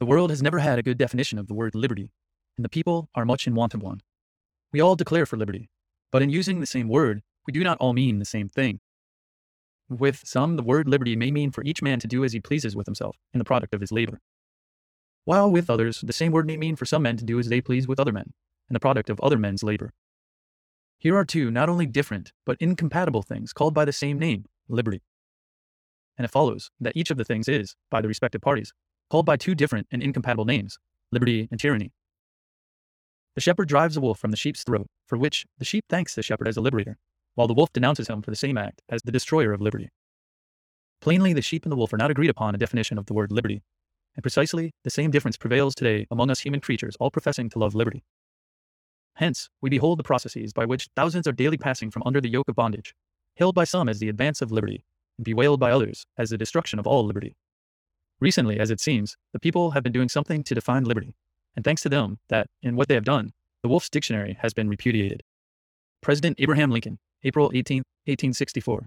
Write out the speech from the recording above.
The world has never had a good definition of the word liberty, and the people are much in want of one. We all declare for liberty, but in using the same word, we do not all mean the same thing. With some, the word liberty may mean for each man to do as he pleases with himself in the product of his labor. While with others, the same word may mean for some men to do as they please with other men in the product of other men's labor. Here are two not only different, but incompatible things called by the same name, liberty. And it follows that each of the things is, by the respective parties, called by two different and incompatible names, liberty and tyranny. The shepherd drives a wolf from the sheep's throat, for which the sheep thanks the shepherd as a liberator, while the wolf denounces him for the same act as the destroyer of liberty. Plainly, the sheep and the wolf are not agreed upon a definition of the word liberty, and precisely the same difference prevails today among us human creatures, all professing to love liberty. Hence, we behold the processes by which thousands are daily passing from under the yoke of bondage, hailed by some as the advance of liberty, and bewailed by others as the destruction of all liberty. Recently, as it seems, the people have been doing something to define liberty, and thanks to them, that, in what they have done, the Wolf's Dictionary has been repudiated. President Abraham Lincoln, April 18, 1864.